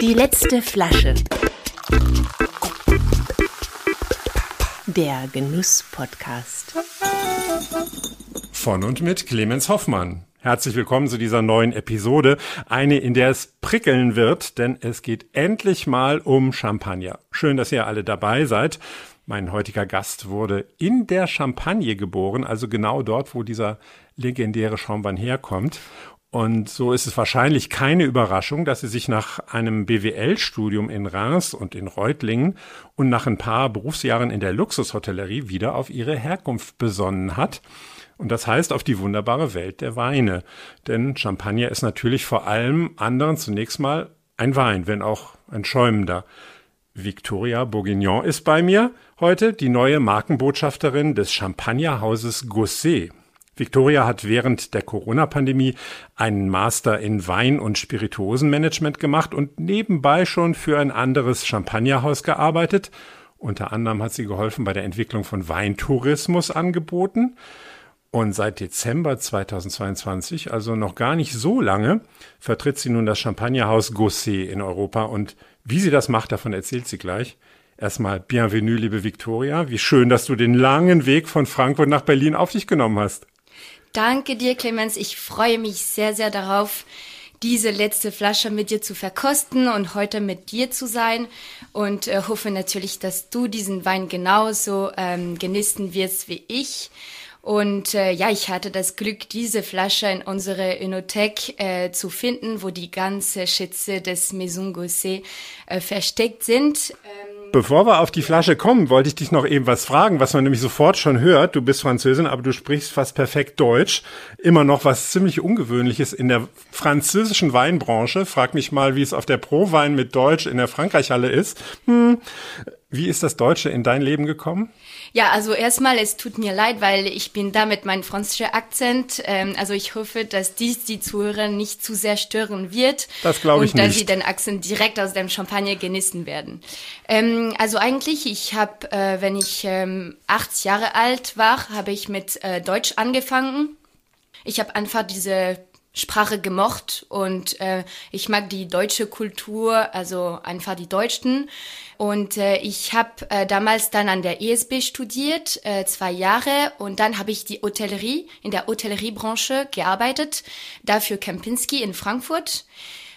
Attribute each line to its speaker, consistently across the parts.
Speaker 1: Die letzte Flasche. Der Genuss-Podcast.
Speaker 2: Von und mit Clemens Hoffmann. Herzlich willkommen zu dieser neuen Episode. Eine, in der es prickeln wird, denn es geht endlich mal um Champagner. Schön, dass ihr alle dabei seid. Mein heutiger Gast wurde in der Champagne geboren, also genau dort, wo dieser legendäre Schaumwein herkommt. Und so ist es wahrscheinlich keine Überraschung, dass sie sich nach einem BWL-Studium in Reims und in Reutlingen und nach ein paar Berufsjahren in der Luxushotellerie wieder auf ihre Herkunft besonnen hat. Und das heißt auf die wunderbare Welt der Weine. Denn Champagner ist natürlich vor allem anderen zunächst mal ein Wein, wenn auch ein schäumender. Victoria Bourguignon ist bei mir heute, die neue Markenbotschafterin des Champagnerhauses Gosset. Victoria hat während der Corona-Pandemie einen Master in Wein- und Spirituosenmanagement gemacht und nebenbei schon für ein anderes Champagnerhaus gearbeitet. Unter anderem hat sie geholfen bei der Entwicklung von Weintourismus angeboten. Und seit Dezember 2022, also noch gar nicht so lange, vertritt sie nun das Champagnerhaus Gosset in Europa. Und wie sie das macht, davon erzählt sie gleich. Erstmal Bienvenue, liebe Victoria. Wie schön, dass du den langen Weg von Frankfurt nach Berlin auf dich genommen hast.
Speaker 3: Danke dir, Clemens. Ich freue mich sehr, sehr darauf, diese letzte Flasche mit dir zu verkosten und heute mit dir zu sein und äh, hoffe natürlich, dass du diesen Wein genauso ähm, genießen wirst wie ich. Und äh, ja, ich hatte das Glück, diese Flasche in unsere Enothek äh, zu finden, wo die ganze Schätze des Maison Gosset äh, versteckt sind. Ähm,
Speaker 2: Bevor wir auf die Flasche kommen, wollte ich dich noch eben was fragen, was man nämlich sofort schon hört. Du bist Französin, aber du sprichst fast perfekt Deutsch. Immer noch was ziemlich Ungewöhnliches in der französischen Weinbranche. Frag mich mal, wie es auf der Pro-Wein mit Deutsch in der Frankreichhalle ist. Hm. Wie ist das Deutsche in dein Leben gekommen?
Speaker 3: Ja, also erstmal, es tut mir leid, weil ich bin da mit meinem französischen Akzent. Ähm, also ich hoffe, dass dies die Zuhörer nicht zu sehr stören wird.
Speaker 2: Das glaube ich
Speaker 3: und nicht.
Speaker 2: Und
Speaker 3: dass sie den Akzent direkt aus dem Champagner genießen werden. Ähm, also eigentlich, ich habe, äh, wenn ich ähm, acht Jahre alt war, habe ich mit äh, Deutsch angefangen. Ich habe einfach diese Sprache gemocht und äh, ich mag die deutsche Kultur, also einfach die Deutschen. Und äh, ich habe äh, damals dann an der ESB studiert, äh, zwei Jahre, und dann habe ich die Hotellerie, in der Hotelleriebranche gearbeitet, dafür Kempinski in Frankfurt.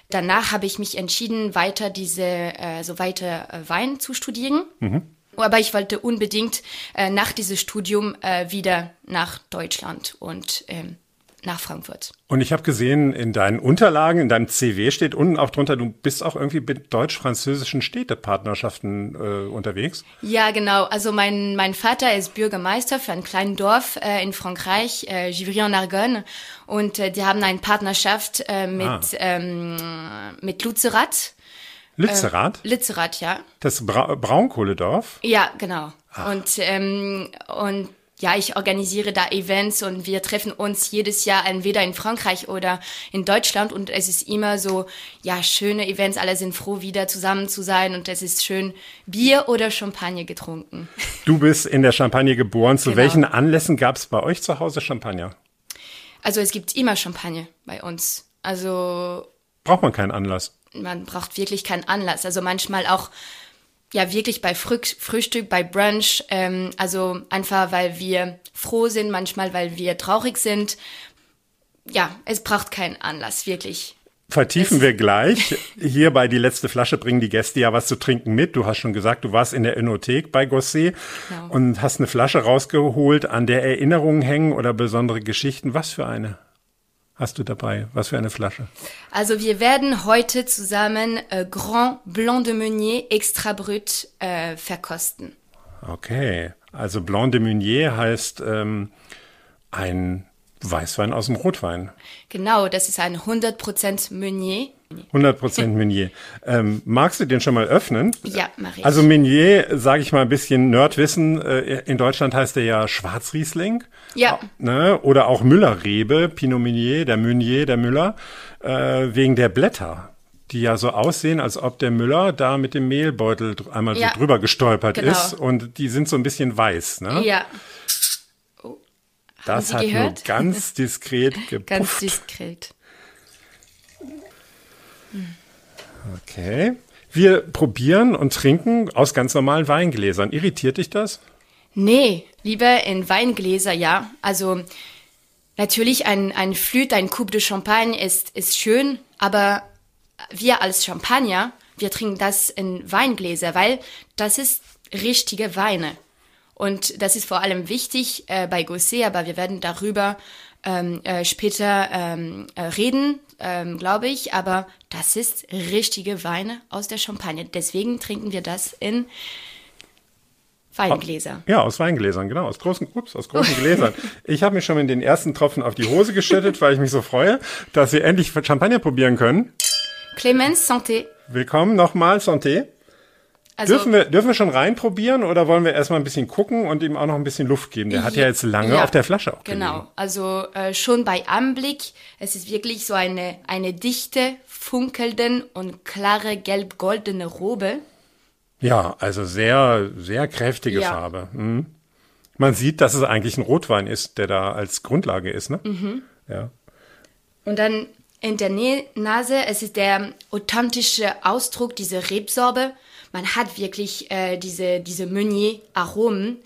Speaker 3: Danach habe ich mich entschieden, weiter diese, äh, so weiter äh, Wein zu studieren. Mhm. Aber ich wollte unbedingt äh, nach diesem Studium äh, wieder nach Deutschland und ähm, nach Frankfurt.
Speaker 2: Und ich habe gesehen, in deinen Unterlagen, in deinem CW steht unten auch drunter, du bist auch irgendwie mit deutsch-französischen Städtepartnerschaften äh, unterwegs.
Speaker 3: Ja, genau. Also mein, mein Vater ist Bürgermeister für ein kleines Dorf äh, in Frankreich, äh, Givry-en-Argonne. Und äh, die haben eine Partnerschaft äh, mit, ah. ähm, mit Lützerath.
Speaker 2: Lützerath?
Speaker 3: Äh, Lützerath, ja.
Speaker 2: Das Bra Braunkohledorf?
Speaker 3: Ja, genau. Ach. Und, ähm, und ja, ich organisiere da Events und wir treffen uns jedes Jahr entweder in Frankreich oder in Deutschland und es ist immer so, ja, schöne Events, alle sind froh, wieder zusammen zu sein und es ist schön Bier oder Champagner getrunken.
Speaker 2: Du bist in der Champagne geboren. Zu genau. welchen Anlässen gab es bei euch zu Hause Champagner?
Speaker 3: Also es gibt immer Champagner bei uns. Also
Speaker 2: braucht man keinen Anlass.
Speaker 3: Man braucht wirklich keinen Anlass. Also manchmal auch ja wirklich bei Frühstück, bei Brunch, ähm, also einfach weil wir froh sind, manchmal weil wir traurig sind. Ja, es braucht keinen Anlass, wirklich.
Speaker 2: Vertiefen wir gleich. Hier bei Die letzte Flasche bringen die Gäste ja was zu trinken mit. Du hast schon gesagt, du warst in der Enothek bei Gosset genau. und hast eine Flasche rausgeholt, an der Erinnerungen hängen oder besondere Geschichten. Was für eine? Hast du dabei? Was für eine Flasche?
Speaker 3: Also wir werden heute zusammen äh, Grand Blanc de Meunier Extra Brut äh, verkosten.
Speaker 2: Okay, also Blanc de Meunier heißt ähm, ein Weißwein aus dem Rotwein.
Speaker 3: Genau, das ist ein 100% Meunier.
Speaker 2: 100% Meunier. Ähm, magst du den schon mal öffnen?
Speaker 3: Ja, mache ich.
Speaker 2: Also Meunier, sage ich mal ein bisschen Nerdwissen, äh, in Deutschland heißt er ja Schwarzriesling.
Speaker 3: Ja.
Speaker 2: Ne? Oder auch Müllerrebe, Pinot Meunier, der Meunier, der Müller, äh, wegen der Blätter die ja so aussehen, als ob der Müller da mit dem Mehlbeutel einmal ja, so drüber gestolpert genau. ist und die sind so ein bisschen weiß, ne?
Speaker 3: Ja.
Speaker 2: Oh. Das hat gehört? nur ganz diskret gepufft.
Speaker 3: Ganz diskret.
Speaker 2: Okay. Wir probieren und trinken aus ganz normalen Weingläsern. Irritiert dich das?
Speaker 3: Nee, lieber in Weingläser, ja. Also natürlich ein, ein Flüt, ein Coupe de Champagne ist, ist schön, aber wir als Champagner, wir trinken das in Weingläser, weil das ist richtige Weine. Und das ist vor allem wichtig äh, bei Gosset, aber wir werden darüber ähm, äh, später ähm, äh, reden, ähm, glaube ich. Aber das ist richtige Weine aus der Champagne. Deswegen trinken wir das in Weingläser.
Speaker 2: Ja, aus Weingläsern, genau, aus großen, ups, aus großen Gläsern. Ich habe mir schon in den ersten Tropfen auf die Hose geschüttet, weil ich mich so freue, dass wir endlich Champagner probieren können.
Speaker 3: Clemens, Santé.
Speaker 2: Willkommen nochmal, Santé.
Speaker 3: Also,
Speaker 2: dürfen, wir, dürfen wir schon reinprobieren oder wollen wir erstmal ein bisschen gucken und ihm auch noch ein bisschen Luft geben? Der hat ja jetzt lange
Speaker 3: Ja,
Speaker 2: auf der Flasche auch
Speaker 3: Genau,
Speaker 2: gelegen.
Speaker 3: also äh, schon bei Anblick, es ist wirklich so eine, eine dichte, funkelnden und klare gelb-goldene Robe.
Speaker 2: Ja, also sehr, sehr kräftige
Speaker 3: Ja.
Speaker 2: Farbe. Mhm. Man sieht, dass es eigentlich ein Rotwein ist, der da als Grundlage ist, ne?
Speaker 3: Mhm.
Speaker 2: Ja.
Speaker 3: Und dann in der Nase, es ist der authentische Ausdruck dieser Rebsorbe. Man hat wirklich äh, diese, diese Meunier-Aromen,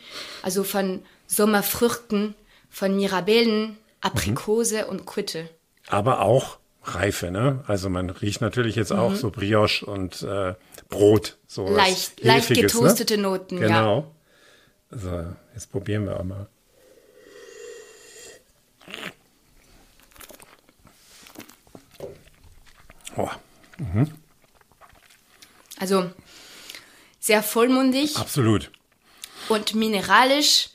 Speaker 3: also von Sommerfrüchten, von Mirabellen, Aprikose und Quitte.
Speaker 2: Aber auch Reife, ne? Also man riecht natürlich jetzt auch so Brioche und äh, Brot. So
Speaker 3: Mhm. Leicht, leicht
Speaker 2: Hefiges,
Speaker 3: getoastete
Speaker 2: ne?
Speaker 3: Noten, ja.
Speaker 2: Genau. So, jetzt probieren wir auch mal. Oh,
Speaker 3: Also sehr vollmundig.
Speaker 2: absolut.
Speaker 3: und mineralisch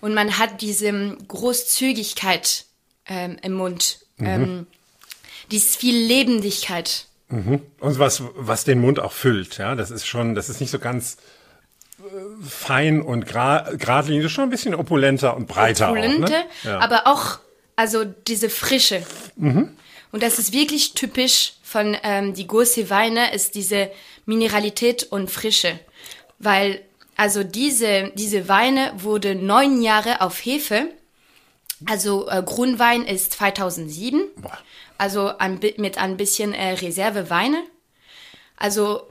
Speaker 3: und man hat diese Großzügigkeit ähm, im Mund. Ähm, diese viel Lebendigkeit.
Speaker 2: Und was, was den Mund auch füllt, ja, das ist schon, das ist nicht so ganz äh, fein und gra geradlinig, das ist schon ein bisschen opulenter und breiter
Speaker 3: Opulente,
Speaker 2: auch, ne? ja.
Speaker 3: aber auch also diese Frische. Und das ist wirklich typisch von ähm, die große Weine, ist diese Mineralität und Frische. Weil also diese, diese Weine wurde neun Jahre auf Hefe. Also äh, Grundwein ist 2007.
Speaker 2: Boah.
Speaker 3: Also ein, mit ein bisschen äh, Reserveweine. Also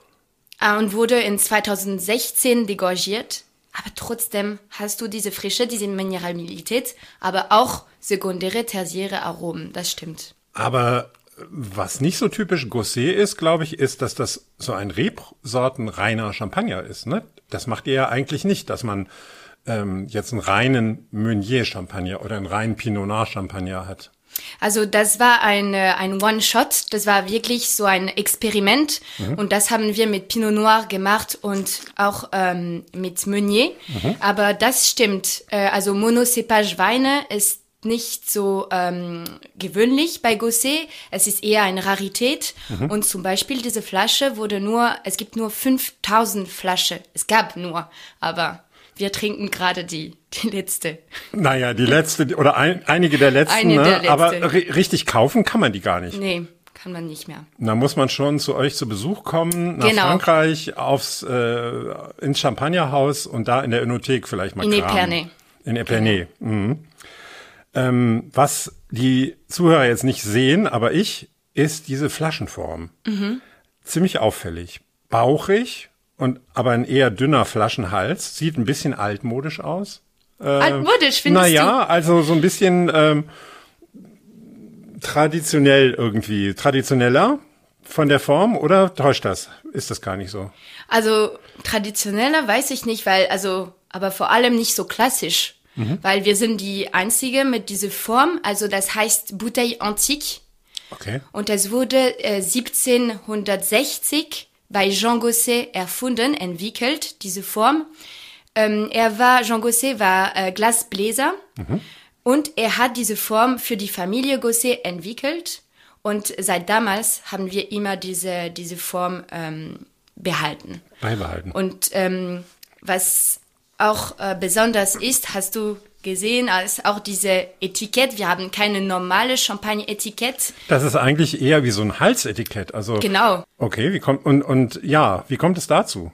Speaker 3: äh, und wurde in 2016 degorgiert. Aber trotzdem hast du diese Frische, diese Mineralität, aber auch sekundäre, tertiäre Aromen. Das stimmt.
Speaker 2: Aber was nicht so typisch Gosset ist, glaube ich, ist, dass das so ein rebsortenreiner Champagner ist. Ne? Das macht ihr ja eigentlich nicht, dass man ähm, jetzt einen reinen Meunier-Champagner oder einen reinen Pinot Noir-Champagner hat.
Speaker 3: Also das war ein, äh, ein One-Shot, das war wirklich so ein Experiment und das haben wir mit Pinot Noir gemacht und auch ähm, mit Meunier. Aber das stimmt, äh, also Monocepage-Weine ist nicht so ähm, gewöhnlich bei Gosset, es ist eher eine Rarität und zum Beispiel diese Flasche wurde nur, es gibt nur 5000 Flasche, es gab nur, aber wir trinken gerade die, die letzte.
Speaker 2: Naja, die letzte oder ein, einige der letzten,
Speaker 3: Eine
Speaker 2: ne?
Speaker 3: der letzten.
Speaker 2: aber ri richtig kaufen kann man die gar nicht.
Speaker 3: Nee, kann man nicht mehr.
Speaker 2: Da muss man schon zu euch zu Besuch kommen, nach
Speaker 3: Genau.
Speaker 2: Frankreich, aufs äh, ins Champagnerhaus und da in der Enothek vielleicht mal
Speaker 3: In. Epernay.
Speaker 2: In Epernay. Mhm. Ähm, was die Zuhörer jetzt nicht sehen, aber ich, ist diese Flaschenform.
Speaker 3: Mhm.
Speaker 2: Ziemlich auffällig. Bauchig und aber ein eher dünner Flaschenhals. Sieht ein bisschen altmodisch aus.
Speaker 3: Altmodisch, findest
Speaker 2: Naja, also so ein bisschen ähm, traditionell irgendwie. Traditioneller von der Form oder täuscht das? Ist das gar nicht so?
Speaker 3: Also traditioneller weiß ich nicht, weil also aber vor allem nicht so klassisch, weil wir sind die einzige mit dieser Form. Also das heißt Bouteille antique
Speaker 2: Okay.
Speaker 3: und das wurde äh, 1760 bei Jean Gosset erfunden, entwickelt diese Form. Ähm, er war Jean Gosset war äh, Glasbläser und er hat diese Form für die Familie Gosset entwickelt und seit damals haben wir immer diese diese Form ähm, behalten.
Speaker 2: Beibehalten.
Speaker 3: Und ähm, was auch äh, besonders ist, hast du gesehen, als auch diese Etikett. Wir haben keine normale Champagne-Etikett.
Speaker 2: Das ist eigentlich eher wie so ein Halsetikett. Also
Speaker 3: Genau.
Speaker 2: Okay, wie kommt und und ja, wie kommt es dazu?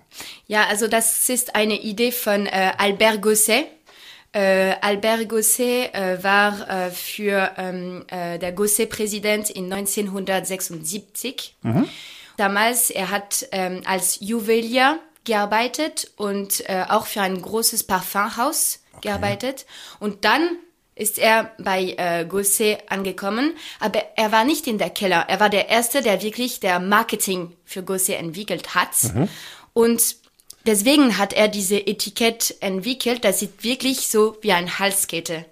Speaker 3: Ja, also das ist eine Idee von äh, Albert Gosset. Äh, Albert Gosset äh, war äh, für ähm, äh, der Gosset-Präsident in 1976. Damals, er hat ähm, als Juwelier gearbeitet und äh, auch für ein großes Parfumhaus gearbeitet. Und dann ist er bei äh, Gosset angekommen, aber er war nicht in der Keller. Er war der Erste, der wirklich der Marketing für Gosset entwickelt hat. Und deswegen hat er diese Etikett entwickelt. Das sieht wirklich so wie ein Halskette.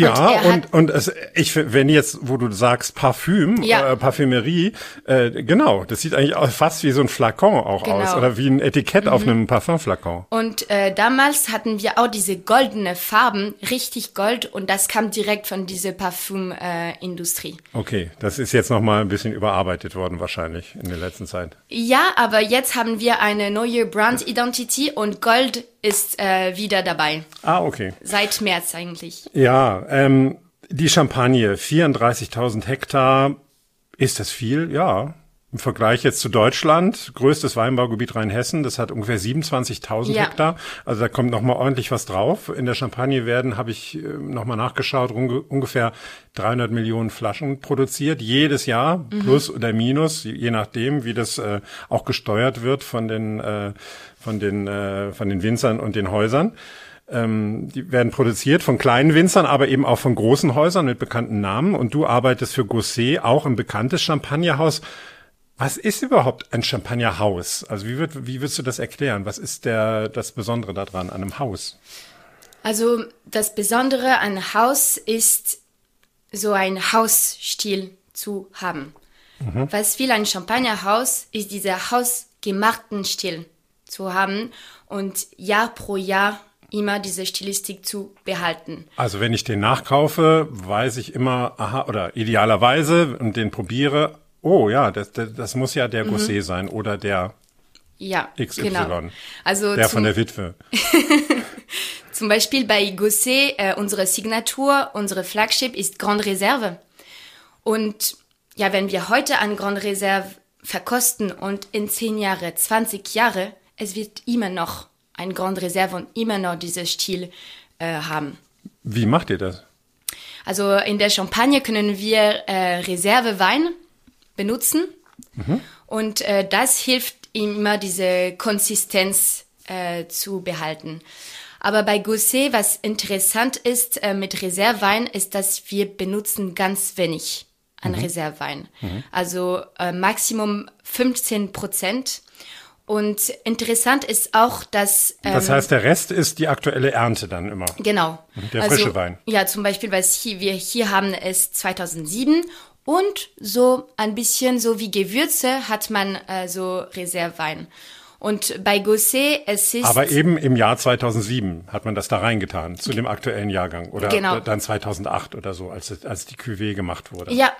Speaker 2: Ja, und,
Speaker 3: hat-
Speaker 2: und, es, ich, wenn jetzt, wo du sagst Parfüm,
Speaker 3: Ja.
Speaker 2: äh, Parfümerie, äh, genau, das sieht eigentlich auch fast wie so ein Flakon auch
Speaker 3: Genau.
Speaker 2: aus oder wie ein Etikett auf einem Parfümflakon.
Speaker 3: Und äh, damals hatten wir auch diese goldene Farben, richtig gold, und das kam direkt von dieser Parfümindustrie. Äh.
Speaker 2: Okay, das ist jetzt noch mal ein bisschen überarbeitet worden wahrscheinlich in der letzten Zeit.
Speaker 3: ja, aber jetzt haben wir eine neue Brand Identity und Gold ist äh, wieder dabei.
Speaker 2: Ah, okay.
Speaker 3: Seit März eigentlich.
Speaker 2: Ja, ähm, die Champagne, 34.000 Hektar, ist das viel? Ja. Im Vergleich jetzt zu Deutschland, größtes Weinbaugebiet Rheinhessen, das hat ungefähr 27.000
Speaker 3: Ja.
Speaker 2: Hektar. Also da kommt noch mal ordentlich was drauf. In der Champagne werden, habe ich äh, noch mal nachgeschaut, unge ungefähr 300 Millionen Flaschen produziert jedes Jahr, plus oder minus, je nachdem, wie das äh, auch gesteuert wird von den äh, von den äh, von den Winzern und den Häusern. Ähm, die werden produziert von kleinen Winzern, aber eben auch von großen Häusern mit bekannten Namen. Und du arbeitest für Gosset, auch ein bekanntes Champagnerhaus. Was ist überhaupt ein Champagnerhaus? Also wie, wird, wie würdest du das erklären? Was ist der, das Besondere daran an einem Haus?
Speaker 3: Also das Besondere an Haus ist, so ein Hausstil zu haben. Was will ein Champagnerhaus, ist dieser hausgemachten Stil zu haben und Jahr pro Jahr immer diese Stilistik zu behalten.
Speaker 2: Also wenn ich den nachkaufe, weiß ich immer, aha, oder idealerweise und den probiere, oh ja, das, das, das muss ja der Gosset sein oder der
Speaker 3: Ja,
Speaker 2: XY.
Speaker 3: genau. Also
Speaker 2: der von der Witwe.
Speaker 3: zum Beispiel bei Gosset, äh, unsere Signatur, unsere Flagship ist Grande Reserve. Und ja, wenn wir heute an Grande Reserve verkosten und in 10 Jahre, 20 Jahre, es wird immer noch ein Grande Reserve und immer noch diesen Stil äh, haben.
Speaker 2: Wie macht ihr das?
Speaker 3: Also in der Champagne können wir äh, Reservewein benutzen und äh, das hilft ihm immer diese Konsistenz äh, zu behalten. Aber bei Gosset, was interessant ist äh, mit Reservewein, ist, dass wir benutzen ganz wenig an Reservewein. Also äh, Maximum 15 Prozent. Und interessant ist auch, dass ähm,
Speaker 2: Das heißt, der Rest ist die aktuelle Ernte dann immer.
Speaker 3: Genau.
Speaker 2: Der frische Wein.
Speaker 3: Ja, zum Beispiel, weil es hier, wir hier haben es 2007 und so ein bisschen so wie Gewürze hat man äh, so Reservewein. Und bei Gosset, es ist
Speaker 2: Aber eben im Jahr 2007 hat man das da reingetan, zu dem aktuellen Jahrgang. Oder
Speaker 3: Genau.
Speaker 2: dann 2008 oder so, als, als die Cuvée gemacht wurde.
Speaker 3: Ja,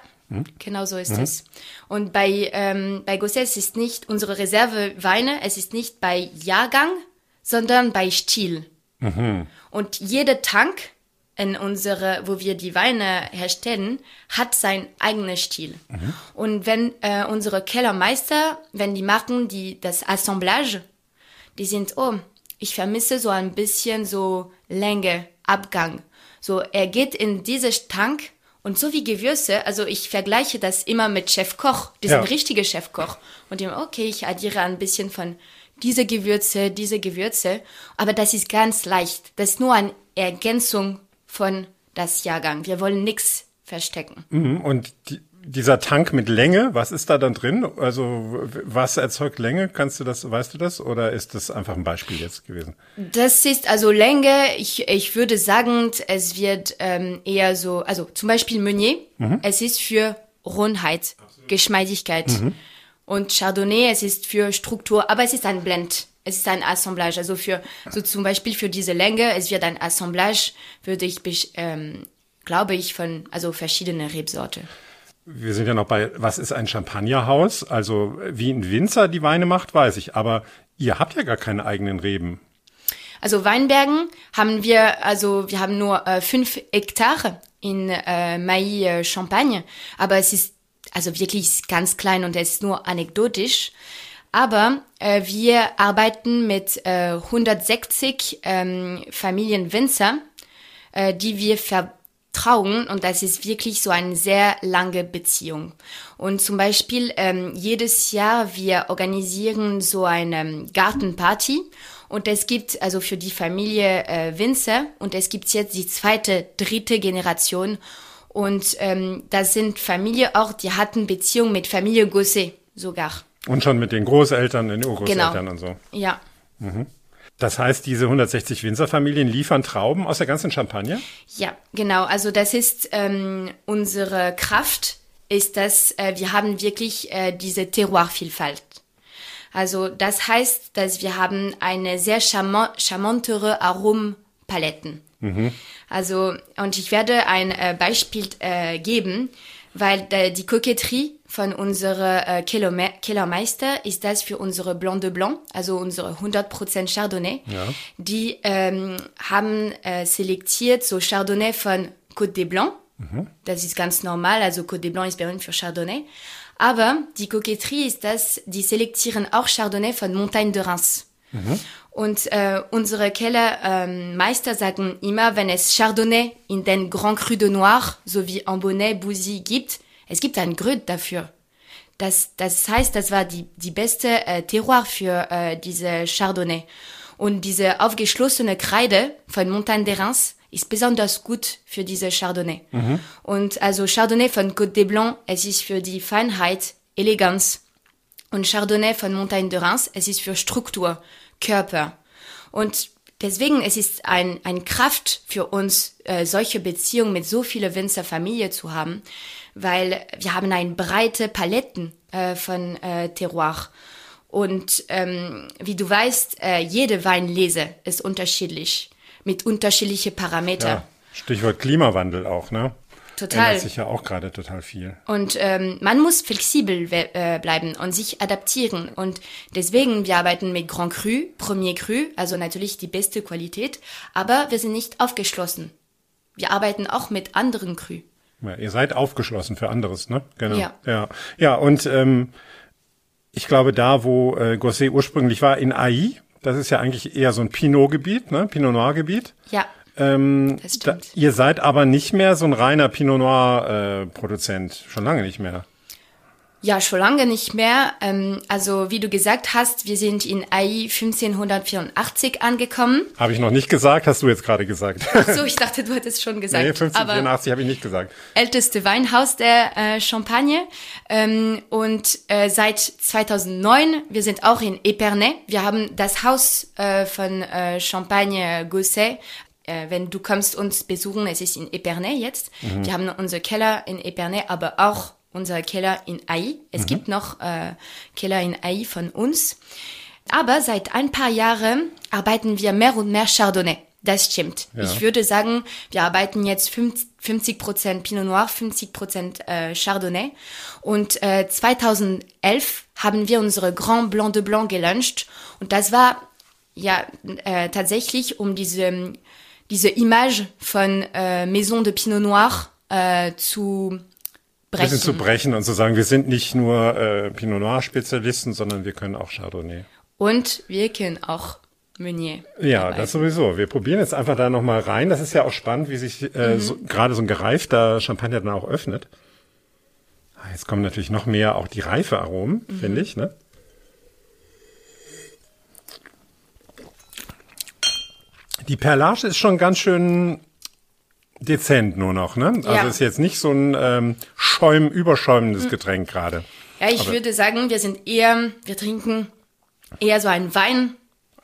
Speaker 3: genau so ist es. Und bei, ähm, bei Gosset es ist nicht unsere Reserveweine, es ist nicht bei Jahrgang, sondern bei Stil. Und jeder Tank in unsere, wo wir die Weine herstellen, hat sein eigenes Stil. Und wenn äh, unsere Kellermeister, wenn die machen die das Assemblage, die sind, oh, ich vermisse so ein bisschen so Länge, Abgang. So, er geht in diese Tank und so wie Gewürze, also ich vergleiche das immer mit Chefkoch, diesen
Speaker 2: Ja.
Speaker 3: richtigen Chefkoch. Und dem, okay, ich addiere ein bisschen von diese Gewürze, diese Gewürze, aber das ist ganz leicht. Das ist nur eine Ergänzung von das Jahrgang. Wir wollen nichts verstecken.
Speaker 2: Mhm. Und die, dieser Tank mit Länge, was ist da dann drin? Also was erzeugt Länge? Kannst du das, weißt du das? Oder ist das einfach ein Beispiel jetzt gewesen?
Speaker 3: Das ist also Länge. Ich, ich würde sagen, es wird ähm, eher so, also zum Beispiel Meunier, es ist für Rundheit, Geschmeidigkeit. Und Chardonnay, es ist für Struktur, aber es ist ein Blend. Es ist ein Assemblage. Also für, so zum Beispiel für diese Länge, es wird ein Assemblage, würde ich, ähm, glaube ich, von, also verschiedene Rebsorte.
Speaker 2: Wir sind ja noch bei, was ist ein Champagnerhaus? Also wie ein Winzer die Weine macht, weiß ich. Aber ihr habt ja gar keine eigenen Reben.
Speaker 3: Also Weinbergen haben wir, also wir haben nur äh, fünf Hektar in äh, Mailly äh, Champagne, aber es ist also wirklich ganz klein und es ist nur anekdotisch. Aber äh, wir arbeiten mit äh, 160 ähm, Familienwinzer äh, die wir vertrauen und das ist wirklich so eine sehr lange Beziehung. Und zum Beispiel ähm, jedes Jahr wir organisieren so eine Gartenparty und es gibt also für die Familie äh, Winzer und es gibt jetzt die zweite, dritte Generation und ähm, das sind Familie auch, die hatten Beziehung mit Familie Gosset sogar.
Speaker 2: Und schon mit den Großeltern, den Urgroßeltern
Speaker 3: Genau.
Speaker 2: und so.
Speaker 3: Ja.
Speaker 2: Das heißt, diese 160 Winzerfamilien liefern Trauben aus der ganzen Champagne?
Speaker 3: Ja, genau. Also das ist ähm, unsere Kraft, ist, dass äh, wir haben wirklich äh, diese Terroirvielfalt. Also das heißt, dass wir haben eine sehr charmant, charmantere Arompaletten. Also und ich werde ein äh, Beispiel äh, geben, weil äh, die Koketterie von unserer äh, Kellerme- Kellermeister ist das für unsere Blanc de Blanc, also unsere 100% Chardonnay.
Speaker 2: Ja.
Speaker 3: Die ähm, haben äh, selektiert so Chardonnay von Côte des Blancs. Das ist ganz normal, also Côte des Blancs ist berühmt für Chardonnay. Aber die Koketterie ist das, die selektieren auch Chardonnay von Montagne de Reims. Und äh, unsere Kellermeister ähm, sagen immer, wenn es Chardonnay in den Grand Cru de Noir sowie Ambonnet, Bouzy gibt, es gibt ein Grund dafür. Das, das heißt, das war die, die beste äh, Terroir für äh, diese Chardonnay. Und diese aufgeschlossene Kreide von Montagne de Reims ist besonders gut für diese Chardonnay. Und also Chardonnay von Côte des Blancs, es ist für die Feinheit, Eleganz. Und Chardonnay von Montagne de Reims, es ist für Struktur, Körper. Und deswegen es ist ein, ein Kraft für uns, äh, solche Beziehungen mit so vielen Winzerfamilien zu haben, weil wir haben eine breite Paletten äh, von äh, Terroir. Und ähm, wie du weißt, äh, jede Weinlese ist unterschiedlich, mit unterschiedlichen Parametern.
Speaker 2: Ja. Stichwort Klimawandel auch, ne?
Speaker 3: Total.
Speaker 2: Ändert sich ja auch gerade total viel.
Speaker 3: Und ähm, man muss flexibel äh, bleiben und sich adaptieren. Und deswegen, wir arbeiten mit Grand Cru, Premier Cru, also natürlich die beste Qualität, aber wir sind nicht aufgeschlossen. Wir arbeiten auch mit anderen Cru.
Speaker 2: Ja, ihr seid aufgeschlossen für anderes, ne? Genau.
Speaker 3: Ja.
Speaker 2: Ja, ja und ähm, ich glaube, da, wo äh, Gosset ursprünglich war, in AI, das ist ja eigentlich eher so ein Pinot-Gebiet, ne? Pinot Noir-Gebiet.
Speaker 3: Ja,
Speaker 2: Ähm,
Speaker 3: Das
Speaker 2: da,
Speaker 3: stimmt.
Speaker 2: ihr seid aber nicht mehr so ein reiner Pinot Noir-Produzent. Schon lange nicht mehr.
Speaker 3: Ja, schon lange nicht mehr. Ähm, also wie du gesagt hast, wir sind in AI 1584 angekommen.
Speaker 2: Habe ich noch nicht gesagt, hast du jetzt gerade gesagt.
Speaker 3: So, ich dachte, du hattest schon gesagt.
Speaker 2: nee,
Speaker 3: aber
Speaker 2: 1584 habe ich nicht gesagt.
Speaker 3: älteste Weinhaus der äh, Champagne. Ähm, und äh, seit 2009, wir sind auch in Epernay. Wir haben das Haus äh, von äh, Champagne Gosset. Äh, wenn du kommst uns besuchen, es ist in Epernay jetzt. Wir haben unsere Keller in Epernay, aber auch unser Keller in AI. Es gibt noch äh, Keller in AI von uns. Aber seit ein paar Jahren arbeiten wir mehr und mehr Chardonnay. Das stimmt.
Speaker 2: Ja.
Speaker 3: Ich würde sagen, wir arbeiten jetzt 50 Prozent Pinot Noir, 50 Prozent äh, Chardonnay. Und äh, 2011 haben wir unsere Grand Blanc de Blanc gelauncht. Und das war ja äh, tatsächlich um diese diese Image von äh, Maison de Pinot Noir äh, zu brechen.
Speaker 2: bisschen zu brechen und zu sagen, wir sind nicht nur äh, Pinot Noir-Spezialisten, sondern wir können auch Chardonnay.
Speaker 3: Und wir können auch Meunier.
Speaker 2: Ja,
Speaker 3: arbeiten.
Speaker 2: das sowieso. Wir probieren jetzt einfach da nochmal rein. Das ist ja auch spannend, wie sich äh, so, gerade so ein gereifter Champagner dann auch öffnet. Ah, Jetzt kommen natürlich noch mehr auch die reife Aromen, finde ich. Ne? Die Perlage ist schon ganz schön dezent nur noch. Ne? Also
Speaker 3: Ja.
Speaker 2: ist jetzt nicht so ein ähm, Schäum, überschäumendes Getränk gerade.
Speaker 3: Ja, ich würde sagen, wir sind eher, wir trinken eher so einen Wein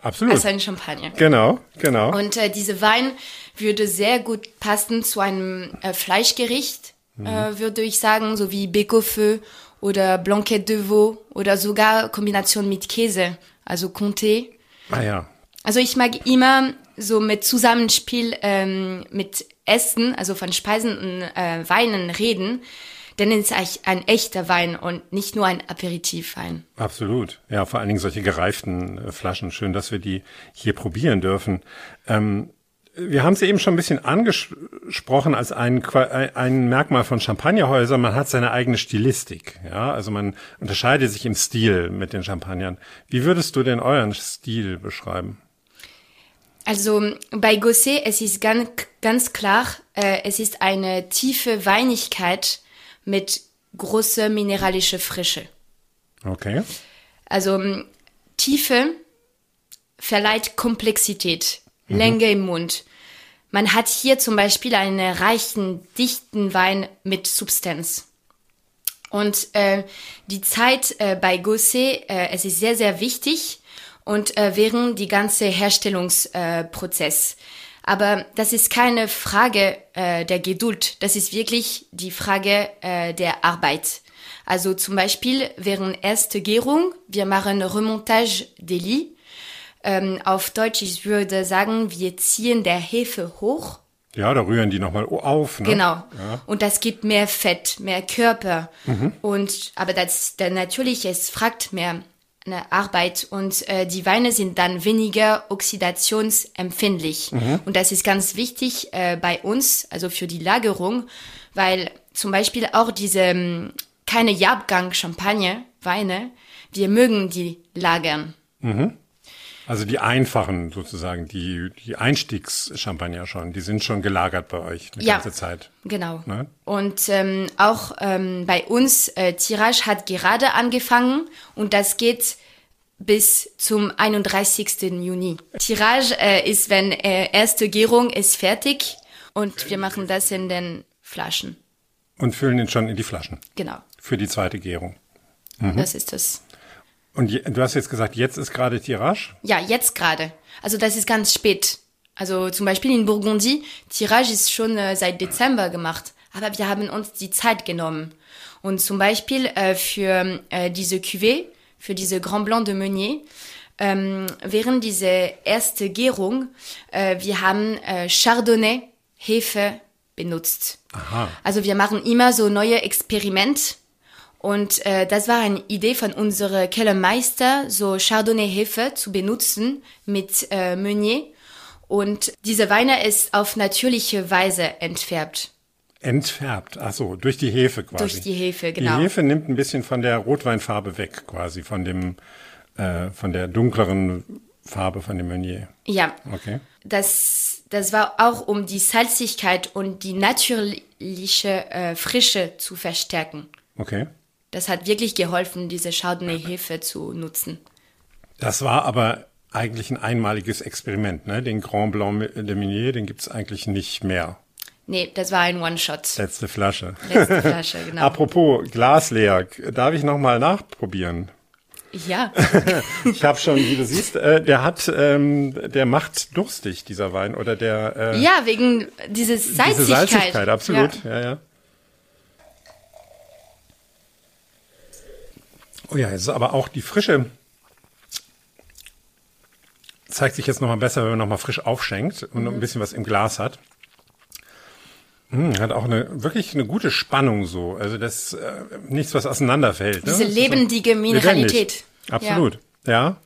Speaker 2: Absolut.
Speaker 3: als einen Champagner.
Speaker 2: Genau, genau.
Speaker 3: Und äh, diese Wein würde sehr gut passen zu einem äh, Fleischgericht, äh, würde ich sagen, so wie Bécofeu oder Blanquette de Veau oder sogar Kombination mit Käse, also Comté.
Speaker 2: ah ja,
Speaker 3: Also ich mag immer so mit Zusammenspiel ähm, mit Essen, also von Speisen und äh, Weinen reden, denn es ist eigentlich ein echter Wein und nicht nur ein Aperitivwein.
Speaker 2: Absolut. Ja, vor allen Dingen solche gereiften äh, Flaschen. Schön, dass wir die hier probieren dürfen. Ähm, wir haben sie eben schon ein bisschen angesprochen als ein, ein ein Merkmal von Champagnerhäusern. Man hat seine eigene Stilistik. Ja, also man unterscheidet sich im Stil mit den Champagnern. Wie würdest du denn euren Stil beschreiben?
Speaker 3: Also bei Gosset, es ist ganz, Ganz klar, äh, es ist eine tiefe Weinigkeit mit großer mineralischer Frische.
Speaker 2: Okay.
Speaker 3: Also m, Tiefe verleiht Komplexität, Länge im Mund. Man hat hier zum Beispiel einen reichen, dichten Wein mit Substanz. Und äh, die Zeit äh, bei Gosset, äh, es ist sehr, sehr wichtig und äh, während die ganze Herstellungsprozess. Äh. Aber das ist keine Frage äh, der Geduld, das ist wirklich die Frage äh, der Arbeit. Also zum Beispiel während erste Gärung, wir machen Remontage des Lits. Ähm, auf Deutsch, ich würde sagen, wir ziehen der Hefe hoch
Speaker 2: Ja, da rühren die nochmal auf. Ne?
Speaker 3: Genau. Und das gibt mehr Fett, mehr Körper. Und aber das dann natürlich es fragt mehr Arbeit und äh, die Weine sind dann weniger oxidationsempfindlich. Und das ist ganz wichtig äh, bei uns, also für die Lagerung, weil zum Beispiel auch diese ähm, keine Jahrgang Champagner Weine, wir mögen die lagern.
Speaker 2: Also die einfachen sozusagen, die, die Einstiegschampagner schon, die sind schon gelagert bei euch eine
Speaker 3: Ja.
Speaker 2: ganze Zeit.
Speaker 3: Genau.
Speaker 2: Ne?
Speaker 3: Und ähm, auch ähm, bei uns, äh, Tirage hat gerade angefangen und das geht bis zum 31. Juni. Tirage äh, ist, wenn äh, erste Gärung ist fertig und wir machen das in den Flaschen.
Speaker 2: Und füllen ihn schon in die Flaschen
Speaker 3: Genau,
Speaker 2: für die zweite Gärung.
Speaker 3: das ist das.
Speaker 2: Und je, du hast jetzt gesagt, jetzt ist gerade Tirage.
Speaker 3: Ja, jetzt gerade. Also das ist ganz spät. Also zum Beispiel in Burgundie, Tirage ist schon äh, seit Dezember gemacht. Aber wir haben uns die Zeit genommen. Und zum Beispiel äh, für äh, diese Cuvée, für diese Grand Blanc de Meunier, ähm, während diese erste Gärung, äh, wir haben äh, Chardonnay, Hefe benutzt.
Speaker 2: Aha.
Speaker 3: Also wir machen immer so neue Experiment und äh, das war eine Idee von unserem Kellermeister, so Chardonnay-Hefe zu benutzen mit äh, Meunier. Und diese Weine ist auf natürliche Weise entfärbt.
Speaker 2: Entfärbt, ach so, durch die Hefe quasi.
Speaker 3: Durch die Hefe, genau.
Speaker 2: Die Hefe nimmt ein bisschen von der Rotweinfarbe weg, quasi von dem, äh, von der dunkleren Farbe von dem Meunier.
Speaker 3: Ja,
Speaker 2: Okay.
Speaker 3: das, das war auch, um die Salzigkeit und die natürliche äh, Frische zu verstärken.
Speaker 2: Okay.
Speaker 3: Das hat wirklich geholfen, diese Chardonnay-Hefe zu nutzen.
Speaker 2: Das war aber eigentlich ein einmaliges Experiment, ne? Den Grand Blanc de Meunier, den gibt's eigentlich nicht mehr.
Speaker 3: Nee, das war ein One-Shot.
Speaker 2: Letzte Flasche.
Speaker 3: Letzte Flasche, genau.
Speaker 2: Apropos Glas leer, darf ich noch mal nachprobieren?
Speaker 3: Ja.
Speaker 2: Ich habe schon, wie du siehst, äh, der hat, ähm, der macht durstig dieser Wein oder der äh,
Speaker 3: Ja, wegen dieses Salzigkeit.
Speaker 2: diese Salzigkeit, absolut,
Speaker 3: Ja.
Speaker 2: ja, ja. Oh ja, es ist aber auch die Frische zeigt sich jetzt noch mal besser, wenn man noch mal frisch aufschenkt und
Speaker 3: Mhm.
Speaker 2: ein bisschen was im Glas hat. Hm, hat auch eine wirklich eine gute Spannung so, also das äh, nichts was auseinanderfällt. Ne?
Speaker 3: Diese
Speaker 2: so
Speaker 3: lebendige Mineralität.
Speaker 2: Lebendig. Absolut. Ja.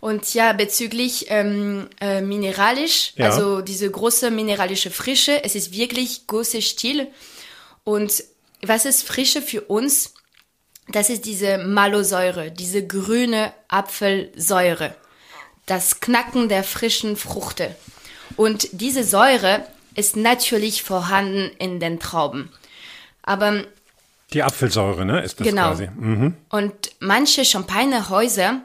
Speaker 3: Und ja, bezüglich ähm, äh, mineralisch,
Speaker 2: Ja.
Speaker 3: also diese große mineralische Frische, es ist wirklich großer Stil. Und was ist Frische für uns? Das ist diese Malosäure, diese grüne Apfelsäure, das Knacken der frischen Früchte. Und diese Säure ist natürlich vorhanden in den Trauben. Aber
Speaker 2: Die Apfelsäure, ne, ist das
Speaker 3: Genau.
Speaker 2: quasi. Mhm.
Speaker 3: Und manche Champagnerhäuser,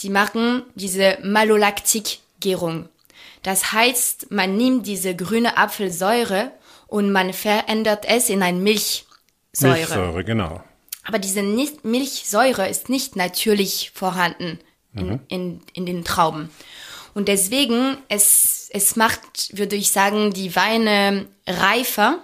Speaker 3: die machen diese Malolaktik-Gärung. Das heißt, man nimmt diese grüne Apfelsäure und man verändert es in eine Milchsäure.
Speaker 2: Milchsäure, genau.
Speaker 3: Aber diese Milchsäure ist nicht natürlich vorhanden in, in, in den Trauben. Und deswegen, es, es macht, würde ich sagen, die Weine reifer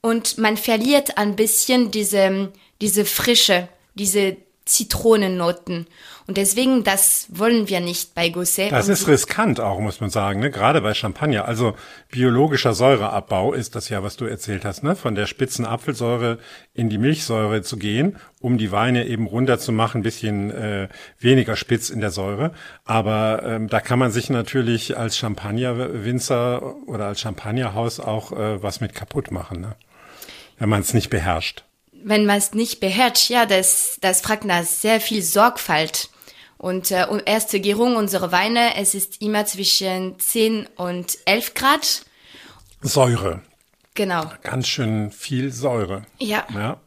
Speaker 3: und man verliert ein bisschen diese, diese Frische, diese Zitronennoten. Und deswegen, das wollen wir nicht bei Gosset.
Speaker 2: Das ist riskant auch, muss man sagen, ne? gerade bei Champagner. Also biologischer Säureabbau ist das ja, was du erzählt hast, ne? von der spitzen Apfelsäure in die Milchsäure zu gehen, um die Weine eben runter zu machen, ein bisschen äh, weniger spitz in der Säure. Aber ähm, da kann man sich natürlich als Champagnerwinzer oder als Champagnerhaus auch äh, was mit kaputt machen, ne? wenn man es nicht beherrscht.
Speaker 3: Wenn man es nicht beherrscht, ja, das, das fragt nach sehr viel Sorgfalt. Und, äh, und erste Gärung unserer Weine, es ist immer zwischen 10 und 11 Grad.
Speaker 2: Säure.
Speaker 3: Genau.
Speaker 2: Ganz schön viel Säure.
Speaker 3: Ja.
Speaker 2: Ja.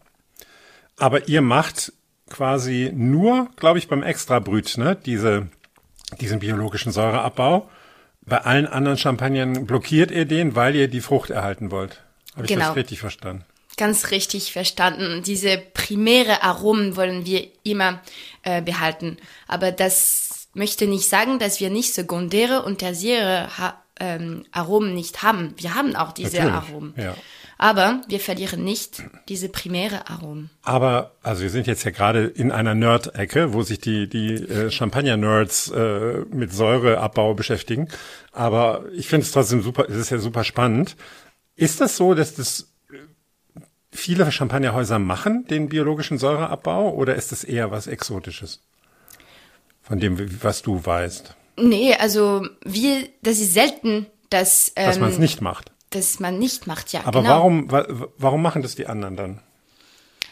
Speaker 2: Aber ihr macht quasi nur, glaube ich, beim Extrabrüt, ne, diese, diesen biologischen Säureabbau. Bei allen anderen Champagnern blockiert ihr den, weil ihr die Frucht erhalten wollt. Habe ich
Speaker 3: Genau.
Speaker 2: das richtig verstanden?
Speaker 3: Ganz richtig verstanden. Diese primäre Aromen wollen wir immer äh, behalten. Aber das möchte nicht sagen, dass wir nicht sekundäre und tertiäre ha ähm, Aromen nicht haben. Wir haben auch diese
Speaker 2: Natürlich,
Speaker 3: Aromen.
Speaker 2: ja.
Speaker 3: Aber wir verlieren nicht diese primäre Aromen.
Speaker 2: Aber, also wir sind jetzt ja gerade in einer Nerd-Ecke, wo sich die, die äh, Champagner-Nerds äh, mit Säureabbau beschäftigen. Aber ich finde es trotzdem super, es ist ja super spannend. Ist das so, dass das viele Champagnerhäuser machen, den biologischen Säureabbau, oder ist das eher was Exotisches? Von dem, was du weißt,
Speaker 3: Nee, also wir, das ist selten, dass, ähm,
Speaker 2: dass man es nicht macht.
Speaker 3: dass man nicht macht, ja.
Speaker 2: Aber
Speaker 3: genau.
Speaker 2: warum, wa warum machen das die anderen dann?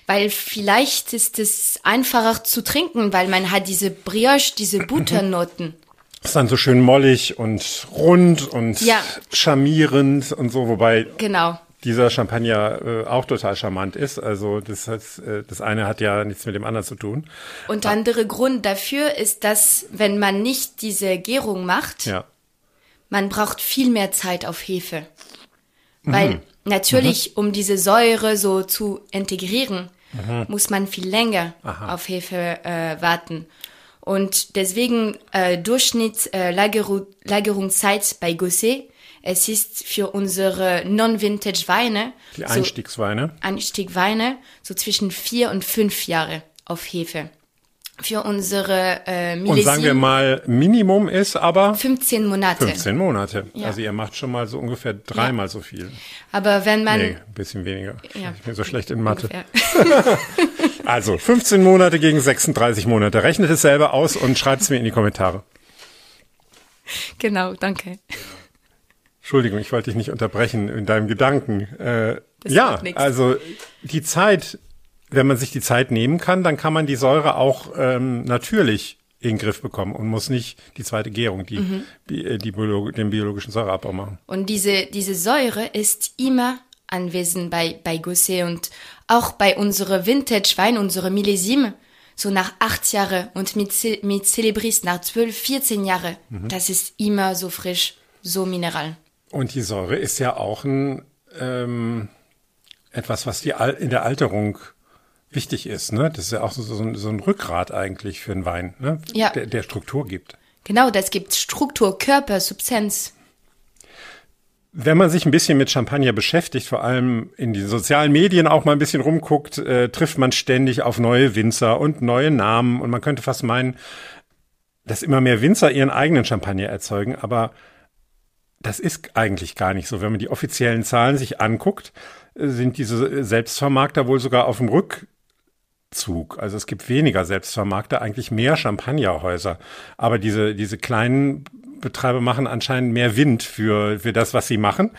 Speaker 3: Weil vielleicht ist es einfacher zu trinken, weil man hat diese Brioche, diese Butternoten.
Speaker 2: Ist dann so schön mollig und rund und
Speaker 3: Ja.
Speaker 2: charmierend und so, wobei
Speaker 3: Genau.
Speaker 2: Dieser Champagner äh, auch total charmant ist. Also das, heißt, äh, das eine hat ja nichts mit dem anderen zu tun.
Speaker 3: Und der andere Grund dafür ist, dass wenn man nicht diese Gärung macht,
Speaker 2: Ja.
Speaker 3: man braucht viel mehr Zeit auf Hefe. Weil natürlich, um diese Säure so zu integrieren, muss man viel länger auf Hefe äh, warten. Und deswegen äh, Durchschnitt äh, Lageru Lagerungszeit bei Gosset, es ist für unsere Non-Vintage-Weine,
Speaker 2: Die
Speaker 3: so
Speaker 2: Einstiegsweine.
Speaker 3: Einstiegweine, so zwischen vier und fünf Jahre auf Hefe. Für unsere äh,
Speaker 2: Und sagen wir mal, Minimum ist aber
Speaker 3: 15 Monate.
Speaker 2: 15 Monate.
Speaker 3: Ja.
Speaker 2: Also ihr macht schon mal so ungefähr dreimal so viel.
Speaker 3: Aber wenn man
Speaker 2: Nee, ein bisschen weniger.
Speaker 3: Ja.
Speaker 2: Ich bin so schlecht in Mathe. Also 15 Monate gegen 36 Monate. Rechnet es selber aus und schreibt es mir in die Kommentare.
Speaker 3: Genau, danke.
Speaker 2: Entschuldigung, ich wollte dich nicht unterbrechen in deinem Gedanken. Äh, ja, also die Zeit, wenn man sich die Zeit nehmen kann, dann kann man die Säure auch ähm, natürlich in den Griff bekommen und muss nicht die zweite Gärung, die,
Speaker 3: Mhm.
Speaker 2: die, äh, die Biolo den biologischen Säureabbau machen.
Speaker 3: Und diese, diese Säure ist immer anwesend bei, bei Gosset und auch bei unserer Vintage-Wein, unsere Millesime, so nach acht Jahre und mit, mit Celebris nach zwölf, 14 Jahre.
Speaker 2: Mhm.
Speaker 3: Das ist immer so frisch, so mineral.
Speaker 2: Und die Säure ist ja auch ein ähm, etwas, was die Al in der Alterung wichtig ist. Ne? Das ist ja auch so, so, ein- so ein Rückgrat eigentlich für einen Wein, ne?
Speaker 3: Ja.
Speaker 2: der, der Struktur gibt.
Speaker 3: Genau, das gibt Struktur, Körper, Substanz.
Speaker 2: Wenn man sich ein bisschen mit Champagner beschäftigt, vor allem in den sozialen Medien auch mal ein bisschen rumguckt, äh, trifft man ständig auf neue Winzer und neue Namen. Und man könnte fast meinen, dass immer mehr Winzer ihren eigenen Champagner erzeugen. Aber das ist eigentlich gar nicht so. Wenn man die offiziellen Zahlen sich anguckt, sind diese Selbstvermarkter wohl sogar auf dem Rückzug. Also es gibt weniger Selbstvermarkter, eigentlich mehr Champagnerhäuser. Aber diese, diese kleinen Betreiber machen anscheinend mehr Wind für, für das, was sie machen.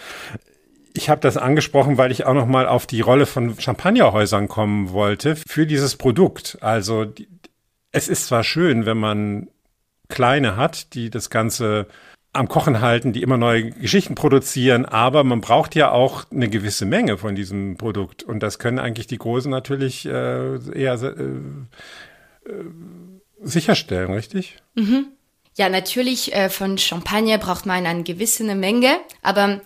Speaker 2: Ich habe das angesprochen, weil ich auch noch mal auf die Rolle von Champagnerhäusern kommen wollte für dieses Produkt. Also es ist zwar schön, wenn man kleine hat, die das Ganze am Kochen halten, die immer neue Geschichten produzieren, aber man braucht ja auch eine gewisse Menge von diesem Produkt. Und das können eigentlich die Großen natürlich äh, eher äh, äh, sicherstellen, richtig?
Speaker 3: Ja, natürlich, äh, von Champagner braucht man eine gewisse Menge, aber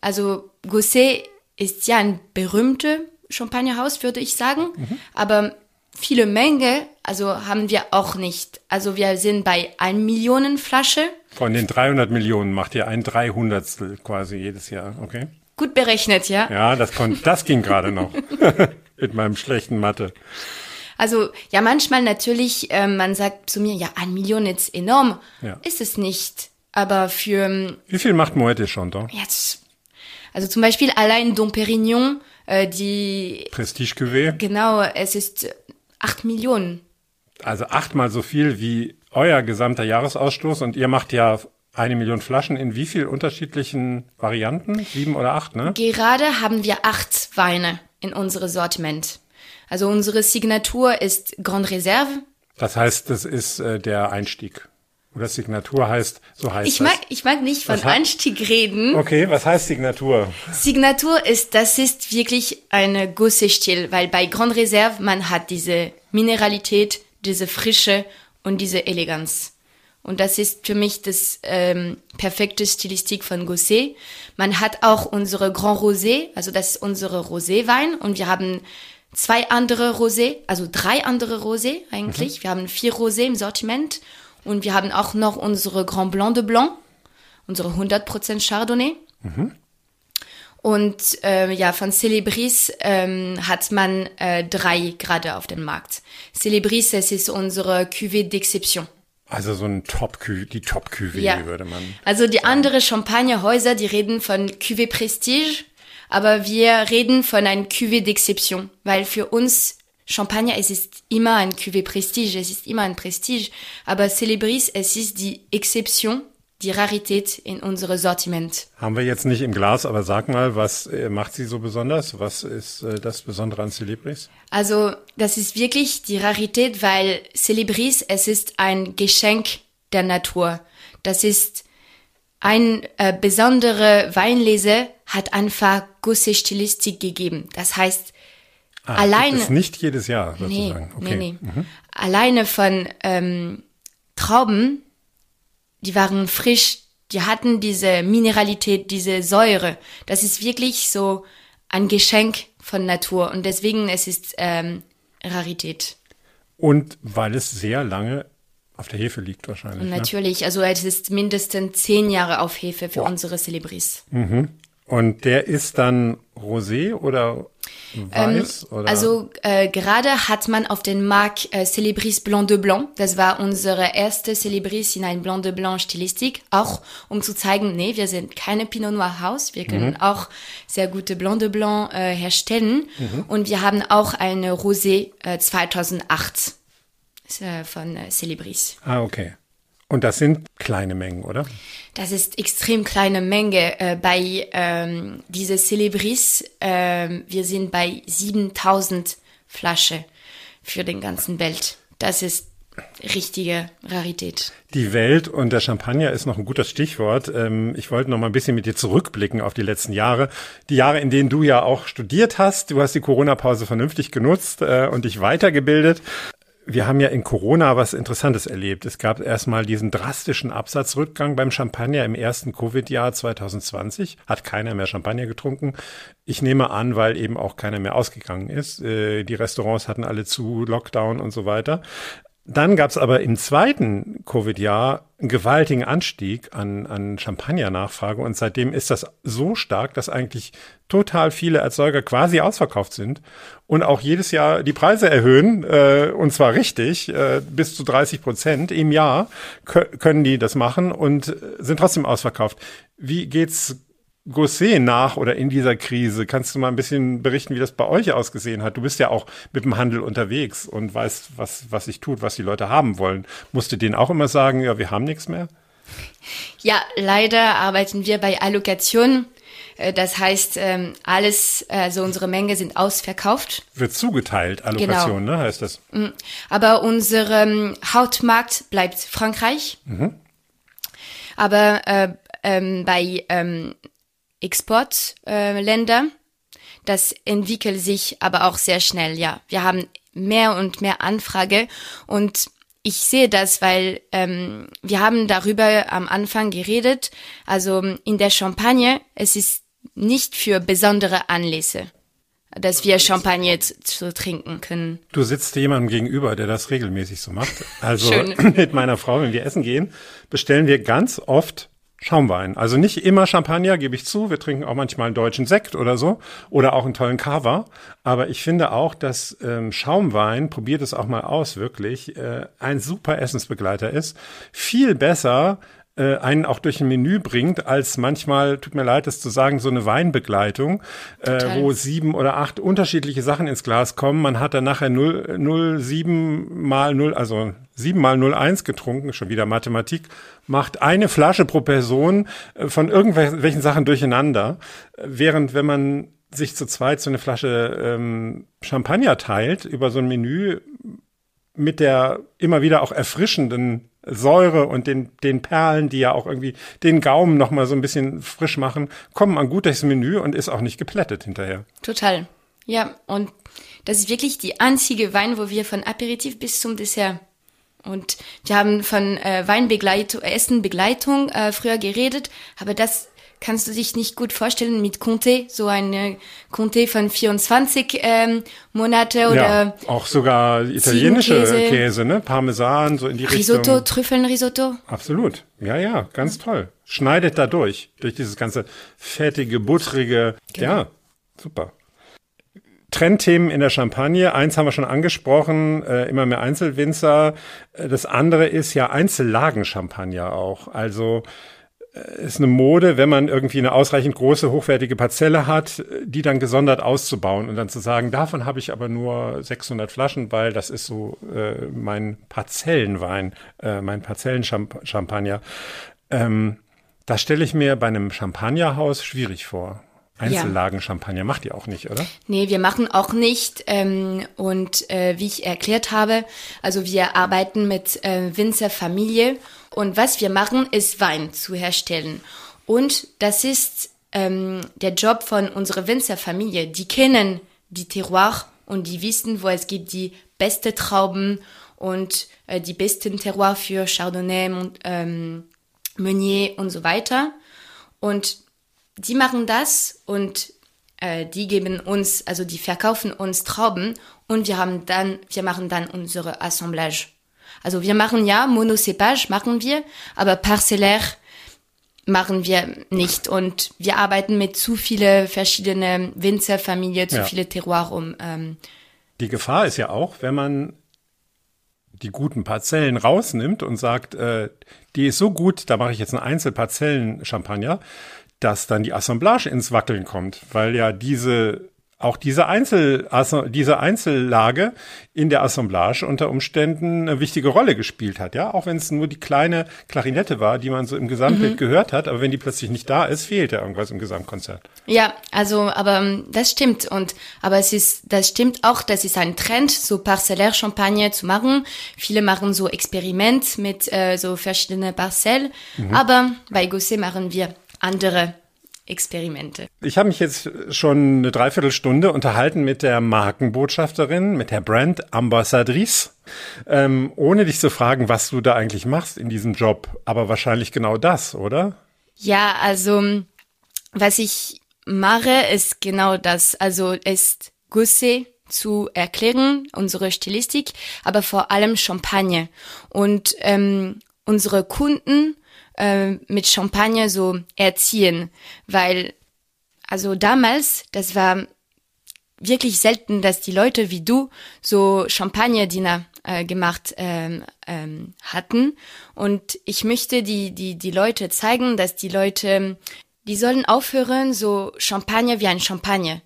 Speaker 3: also Gosset ist ja ein berühmtes Champagnerhaus, würde ich sagen, aber viele Menge, also haben wir auch nicht. Also wir sind bei 1 Millionen Flasche,
Speaker 2: Von den 300 Millionen macht ihr ein Dreihundertstel quasi jedes Jahr, okay?
Speaker 3: gut berechnet, ja.
Speaker 2: Ja, das kon das ging gerade noch mit meinem schlechten Mathe.
Speaker 3: Also ja, manchmal natürlich, äh, man sagt zu mir, ja, 1 Million ist enorm,
Speaker 2: Ja.
Speaker 3: ist es nicht. Aber für ähm,
Speaker 2: Wie viel macht Moët Chandon?
Speaker 3: jetzt, also zum Beispiel allein Dom Perignon, äh, die
Speaker 2: Prestige Cuvée,
Speaker 3: Genau, es ist 8 Millionen.
Speaker 2: also achtmal so viel wie euer gesamter Jahresausstoß und ihr macht ja eine Million Flaschen in wie viel unterschiedlichen Varianten? Sieben oder acht, ne?
Speaker 3: Gerade haben wir acht Weine in unserem Sortiment. Also unsere Signatur ist Grande Reserve.
Speaker 2: Das heißt, das ist äh, der Einstieg. Oder Signatur heißt, so heißt
Speaker 3: Ich
Speaker 2: das.
Speaker 3: mag, ich mag nicht von Anstieg reden.
Speaker 2: Okay, was heißt Signatur?
Speaker 3: Signatur ist, das ist wirklich eine Gosse-Stil, weil bei Grand Reserve man hat diese Mineralität, diese Frische und diese Eleganz. Und das ist für mich das ähm, perfekte Stilistik von Gosset. Man hat auch unsere Grand Rosé, also das ist unsere Roséwein und wir haben zwei andere Rosé, also drei andere Rosé eigentlich. Wir haben vier Rosé im Sortiment und wir haben auch noch unsere Grand Blanc de Blanc, unsere 100% Chardonnay. Und äh, ja, von Celebris ähm, hat man äh, drei gerade auf dem Markt. Celebris, es ist unsere Cuvée d'Exception.
Speaker 2: Also so ein top die top -Cuvée,
Speaker 3: Ja.
Speaker 2: würde man.
Speaker 3: Also die andere Champagnerhäuser, die reden von Cuvée Prestige, aber wir reden von einem Cuvée d'Exception, weil für uns Champagner, es ist immer ein Cuvée Prestige, es ist immer ein Prestige, aber Celebris, es ist die Exception, die Rarität in unserem Sortiment.
Speaker 2: Haben wir jetzt nicht im Glas, aber sag mal, was äh, macht sie so besonders? Was ist äh, das Besondere an Celebris?
Speaker 3: Also, das ist wirklich die Rarität, weil Celebris, es ist ein Geschenk der Natur. Das ist ein äh, besondere Weinlese hat einfach Gosse Stilistik gegeben. Das heißt,
Speaker 2: Ah,
Speaker 3: Alleine-
Speaker 2: gibt es nicht jedes Jahr
Speaker 3: nee,
Speaker 2: sozusagen. okay.
Speaker 3: nee, nee. Alleine von ähm, Trauben, die waren frisch, die hatten diese Mineralität, diese Säure. Das ist wirklich so ein Geschenk von Natur und deswegen es ist ähm, Rarität.
Speaker 2: Und weil es sehr lange auf der Hefe liegt wahrscheinlich.
Speaker 3: Und
Speaker 2: Ne?
Speaker 3: natürlich, also es ist mindestens zehn Jahre auf Hefe für unsere Celebris.
Speaker 2: Und der ist dann rosé oder weiß? oder?
Speaker 3: Also äh, gerade hat man auf den Markt äh, Celebris Blanc de Blanc. Das war unsere erste Celebris in ein Blanc de Blanc Stilistik. Auch um zu zeigen, nee, wir sind keine Pinot Noir Haus. Wir können auch sehr gute Blanc de Blanc äh, herstellen. Und wir haben auch eine Rosé äh, 2008 äh, von äh, Celebris.
Speaker 2: Ah, okay. Und das sind kleine Mengen, oder?
Speaker 3: Das ist extrem kleine Menge. Äh, bei ähm, diese Celebris, ähm, wir sind bei 7000 Flasche für den ganzen Welt. Das ist richtige Rarität.
Speaker 2: Die Welt und der Champagner ist noch ein gutes Stichwort. Ähm, Ich wollte noch mal ein bisschen mit dir zurückblicken auf die letzten Jahre. Die Jahre, in denen du ja auch studiert hast. Du hast die Corona-Pause vernünftig genutzt äh, und dich weitergebildet. Wir haben ja in Corona was Interessantes erlebt. Es gab erstmal diesen drastischen Absatzrückgang beim Champagner im ersten Covid-Jahr 2020. Hat keiner mehr Champagner getrunken. Ich nehme an, weil eben auch keiner mehr ausgegangen ist. Äh, Die Restaurants hatten alle zu, Lockdown und so weiter. Dann gab es aber im zweiten Covid-Jahr einen gewaltigen Anstieg an, an Champagner-Nachfrage und seitdem ist das so stark, dass eigentlich total viele Erzeuger quasi ausverkauft sind und auch jedes Jahr die Preise erhöhen äh, und zwar richtig äh, bis zu 30 Prozent im Jahr kö- können die das machen und äh, sind trotzdem ausverkauft. Wie geht's Gosset nach oder in dieser Krise? Kannst du mal ein bisschen berichten, wie das bei euch ausgesehen hat? Du bist ja auch mit dem Handel unterwegs und weißt, was, was sich tut, was die Leute haben wollen. Musst du denen auch immer sagen, ja, wir haben nichts mehr?
Speaker 3: Ja, leider arbeiten wir bei Allokation. Äh, Das heißt, ähm, alles, also unsere Menge sind ausverkauft.
Speaker 2: Wird zugeteilt, Allokation, ne, heißt das.
Speaker 3: Aber unser Hauptmarkt bleibt Frankreich. Aber äh, ähm, bei ähm, Exportländer, Länder, das entwickelt sich aber auch sehr schnell. Ja, wir haben mehr und mehr Anfrage und ich sehe das, weil ähm, wir haben darüber am Anfang geredet. Also in der Champagne, es ist nicht für besondere Anlässe, dass wir Champagner zu, zu trinken können.
Speaker 2: Du sitzt jemandem gegenüber, der das regelmäßig so macht. Also mit meiner Frau, wenn wir essen gehen, bestellen wir ganz oft Schaumwein. Also nicht immer Champagner, gebe ich zu. Wir trinken auch manchmal einen deutschen Sekt oder so oder auch einen tollen Cava. Aber ich finde auch, dass ähm, Schaumwein, probiert es auch mal aus, wirklich, äh, ein super Essensbegleiter ist. Viel besser äh, einen auch durch ein Menü bringt, als manchmal, tut mir leid, das zu sagen, so eine Weinbegleitung, äh, wo sieben oder acht unterschiedliche Sachen ins Glas kommen. Man hat dann nachher 0, 0 7 mal 0, also 7 mal 0, 1 getrunken, schon wieder Mathematik, macht eine Flasche pro Person äh, von irgendwelchen Sachen durcheinander. Äh, Während wenn man sich zu zweit so eine Flasche ähm, Champagner teilt über so ein Menü mit der immer wieder auch erfrischenden Säure und den, den Perlen, die ja auch irgendwie den Gaumen nochmal so ein bisschen frisch machen, kommt man gut durchs Menü und ist auch nicht geplättet hinterher.
Speaker 3: Total. Ja, und das ist wirklich die einzige Wein, wo wir von Aperitif bis zum Dessert und wir haben von äh, Weinbegleitung, Essenbegleitung äh, früher geredet, aber das kannst du dich nicht gut vorstellen mit Comté, so eine Comté von 24 ähm, Monate oder
Speaker 2: ja, auch sogar italienische Käse. Käse, ne? Parmesan, so in die
Speaker 3: Risotto,
Speaker 2: Richtung.
Speaker 3: Risotto, Trüffelnrisotto.
Speaker 2: Absolut. Ja, ja, ganz toll. Schneidet da durch, durch dieses ganze fettige, buttrige. Genau. Ja, super. Trendthemen in der Champagne. Eins haben wir schon angesprochen, äh, immer mehr Einzelwinzer. Äh, das andere ist ja Einzellagen-Champagner auch. Also ist eine Mode, wenn man irgendwie eine ausreichend große, hochwertige Parzelle hat, die dann gesondert auszubauen und dann zu sagen, davon habe ich aber nur 600 Flaschen, weil das ist so äh, mein Parzellenwein, äh, mein Parzellenchampagner. Ähm, das stelle ich mir bei einem Champagnerhaus schwierig vor. Einzellagen-Champagner macht ihr auch nicht, oder?
Speaker 3: Nee, wir machen auch nicht. Ähm, und äh, wie ich erklärt habe, also wir arbeiten mit äh, Winzerfamilie und was wir machen, ist Wein zu herstellen. Und das ist ähm, der Job von unserer Winzerfamilie. Die kennen die Terroir und die wissen, wo es gibt die beste Trauben und äh, die besten Terroir für Chardonnay, ähm, Meunier und so weiter. Und die machen das und äh, die geben uns, also die verkaufen uns Trauben und wir haben dann, wir machen dann unsere Assemblage. Also wir machen ja Monocepage machen wir, aber parcellär machen wir nicht und wir arbeiten mit zu viele verschiedene Winzerfamilien, zu ja. viele Terroirs um. Ähm,
Speaker 2: die Gefahr ist ja auch, wenn man die guten Parzellen rausnimmt und sagt, äh, die ist so gut, da mache ich jetzt einen Einzelparzellen-Champagner, dass dann die Assemblage ins Wackeln kommt, weil ja diese auch diese Einzel diese Einzellage in der Assemblage unter Umständen eine wichtige Rolle gespielt hat, ja, auch wenn es nur die kleine Klarinette war, die man so im Gesamtbild mhm. gehört hat, aber wenn die plötzlich nicht da ist, fehlt ja irgendwas im Gesamtkonzert.
Speaker 3: Ja, also aber ähm, das stimmt und aber es ist das stimmt auch, das ist ein Trend, so parcellaire Champagner zu machen. Viele machen so Experiment mit äh, so verschiedene Parzellen, mhm. aber bei Gosset machen wir andere Experimente.
Speaker 2: Ich habe mich jetzt schon eine Dreiviertelstunde unterhalten mit der Markenbotschafterin, mit der Brand Ambassadrice, ähm, ohne dich zu fragen, was du da eigentlich machst in diesem Job. Aber wahrscheinlich genau das, oder?
Speaker 3: Ja, also was ich mache, ist genau das. Also ist Gusse zu erklären, unsere Stilistik, aber vor allem Champagne. Und ähm, unsere Kunden äh, mit Champagner so erziehen, weil also damals, das war wirklich selten, dass die Leute wie du so Champagner-Dinner äh, gemacht ähm, ähm, hatten. Und ich möchte die, die, die Leute zeigen, dass die Leute, die sollen aufhören, so Champagner wie ein Champagner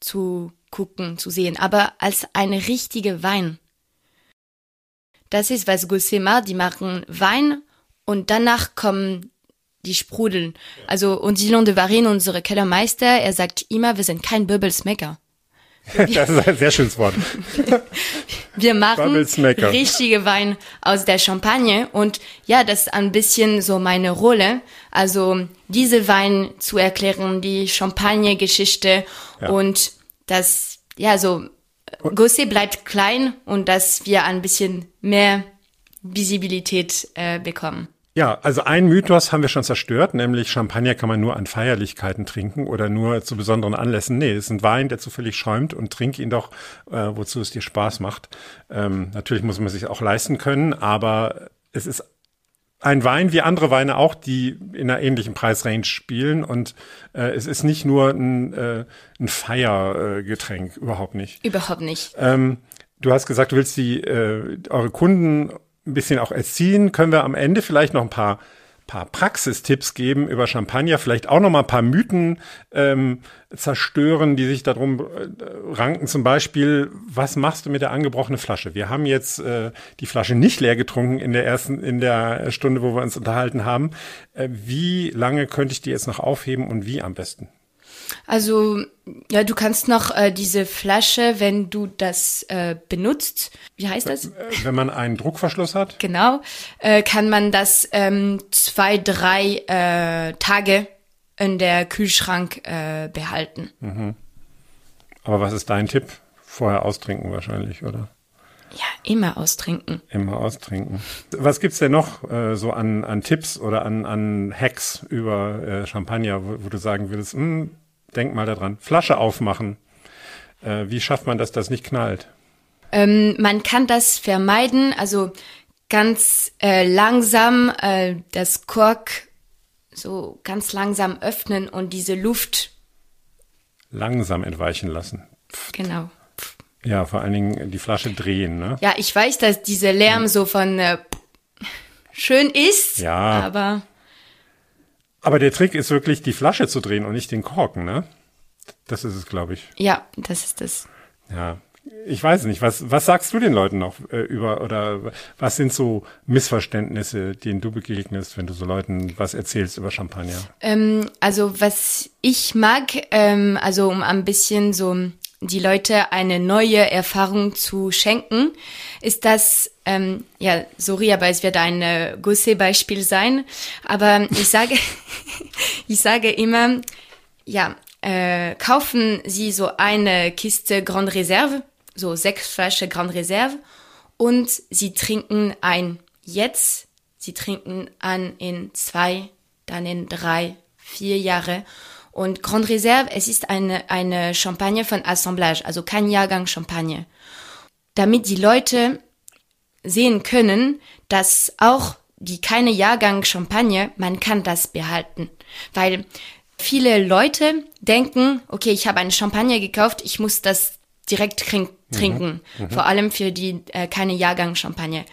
Speaker 3: zu gucken, zu sehen, aber als eine richtige Wein. Das ist was Gosema, die machen Wein und danach kommen die Sprudeln. Also, und Silon de Varin, unsere Kellermeister, er sagt immer, wir sind kein Bubblesmaker.
Speaker 2: das ist ein sehr schönes Wort.
Speaker 3: wir machen richtige Wein aus der Champagne und ja, das ist ein bisschen so meine Rolle. Also diese Wein zu erklären, die Champagne-Geschichte ja. und das, ja, so Gosset bleibt klein und dass wir ein bisschen mehr Visibilität äh, bekommen.
Speaker 2: Ja, also ein Mythos haben wir schon zerstört, nämlich Champagner kann man nur an Feierlichkeiten trinken oder nur zu besonderen Anlässen. Nee, es ist ein Wein, der zufällig schäumt und trink ihn doch, äh, wozu es dir Spaß macht. Ähm, natürlich muss man sich auch leisten können, aber es ist ein Wein wie andere Weine auch, die in einer ähnlichen Preisrange spielen und äh, es ist nicht nur ein, äh, ein Feiergetränk, überhaupt nicht.
Speaker 3: Überhaupt nicht.
Speaker 2: Ähm, du hast gesagt, du willst die äh, eure Kunden ein bisschen auch erziehen, können wir am Ende vielleicht noch ein paar paar Praxistipps geben über Champagner, vielleicht auch noch mal ein paar Mythen ähm, zerstören, die sich darum äh, ranken. Zum Beispiel, was machst du mit der angebrochenen Flasche? Wir haben jetzt äh, die Flasche nicht leer getrunken in der ersten, in der Stunde, wo wir uns unterhalten haben. Äh, wie lange könnte ich die jetzt noch aufheben und wie am besten?
Speaker 3: Also, ja, du kannst noch äh, diese Flasche, wenn du das äh, benutzt, wie heißt das?
Speaker 2: Äh, Wenn man einen Druckverschluss hat?
Speaker 3: Genau, äh, kann man das ähm, zwei, drei äh, Tage in der Kühlschrank äh, behalten.
Speaker 2: Aber was ist dein Tipp? Vorher austrinken wahrscheinlich, oder?
Speaker 3: Ja, immer austrinken.
Speaker 2: Immer austrinken. Was gibt's denn noch äh, so an, an Tipps oder an, an Hacks über äh, Champagner, wo, wo du sagen würdest, hm, denk mal daran, Flasche aufmachen. Äh, wie schafft man, dass das nicht knallt?
Speaker 3: Ähm, man kann das vermeiden, also ganz äh, langsam äh, das Kork so ganz langsam öffnen und diese Luft,
Speaker 2: Langsam entweichen lassen.
Speaker 3: genau.
Speaker 2: Ja, vor allen Dingen die Flasche drehen, ne?
Speaker 3: Ja, ich weiß, dass dieser Lärm so von äh, schön ist,
Speaker 2: Ja.
Speaker 3: aber
Speaker 2: Aber der Trick ist wirklich, die Flasche zu drehen und nicht den Korken, ne? Das ist es, glaube ich.
Speaker 3: ja, das ist das.
Speaker 2: Ja. Ich weiß nicht, was, was sagst du den Leuten noch äh, über, oder was sind so Missverständnisse, denen du begegnest, wenn du so Leuten was erzählst über Champagner?
Speaker 3: Ähm, also was ich mag, ähm, also um ein bisschen so die Leute eine neue Erfahrung zu schenken, ist das, ähm, ja, sorry, aber es wird ein äh, Gossé-Beispiel sein, aber ich sage, ich sage immer, ja, äh, kaufen Sie so eine Kiste Grande Reserve, so sechs Flaschen Grande Reserve und Sie trinken ein jetzt, Sie trinken an in zwei, dann in drei, vier Jahre. Und Grande Reserve, es ist eine, eine Champagne von Assemblage, also kein Jahrgang Champagne. Damit die Leute sehen können, dass auch die keine Jahrgang Champagne, man kann das behalten. Weil viele Leute denken, okay, ich habe eine Champagne gekauft, ich muss das direkt trink trinken. Vor allem für die äh, keine Jahrgang Champagne.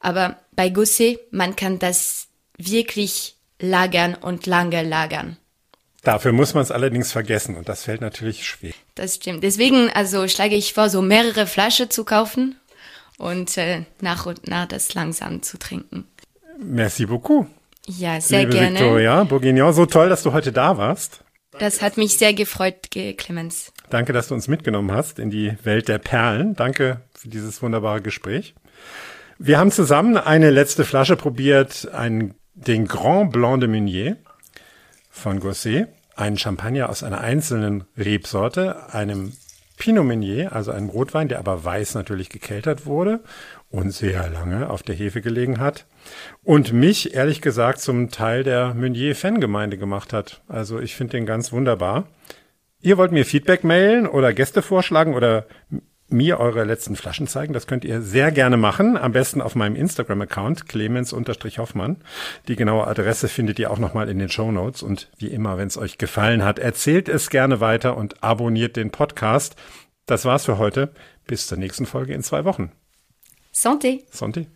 Speaker 3: Aber bei Gossé, man kann das wirklich lagern und lange lagern.
Speaker 2: Dafür muss man es allerdings vergessen und das fällt natürlich schwer.
Speaker 3: Das stimmt. Deswegen, also schlage ich vor, so mehrere Flaschen zu kaufen und äh, nach und nach das langsam zu trinken.
Speaker 2: Merci beaucoup.
Speaker 3: Ja, sehr
Speaker 2: liebe
Speaker 3: gerne.
Speaker 2: Victoria Bourguignon, so toll, dass du heute da warst.
Speaker 3: Das hat mich sehr gefreut, Ge- Clemens.
Speaker 2: Danke, dass du uns mitgenommen hast in die Welt der Perlen. Danke für dieses wunderbare Gespräch. Wir haben zusammen eine letzte Flasche probiert, einen, den Grand Blanc de Meunier von Gosset, einen Champagner aus einer einzelnen Rebsorte, einem Pinot Meunier, also einem Rotwein, der aber weiß natürlich gekeltert wurde und sehr lange auf der Hefe gelegen hat und mich ehrlich gesagt zum Teil der Meunier-Fangemeinde gemacht hat. Also ich finde den ganz wunderbar. Ihr wollt mir Feedback mailen oder Gäste vorschlagen oder mir eure letzten Flaschen zeigen, das könnt ihr sehr gerne machen. Am besten auf meinem Instagram-Account, clemens-hoffmann. Die genaue Adresse findet ihr auch nochmal in den Show Notes. Und wie immer, wenn es euch gefallen hat, erzählt es gerne weiter und abonniert den Podcast. Das war's für heute. Bis zur nächsten Folge in zwei Wochen.
Speaker 3: Santé!
Speaker 2: Santé.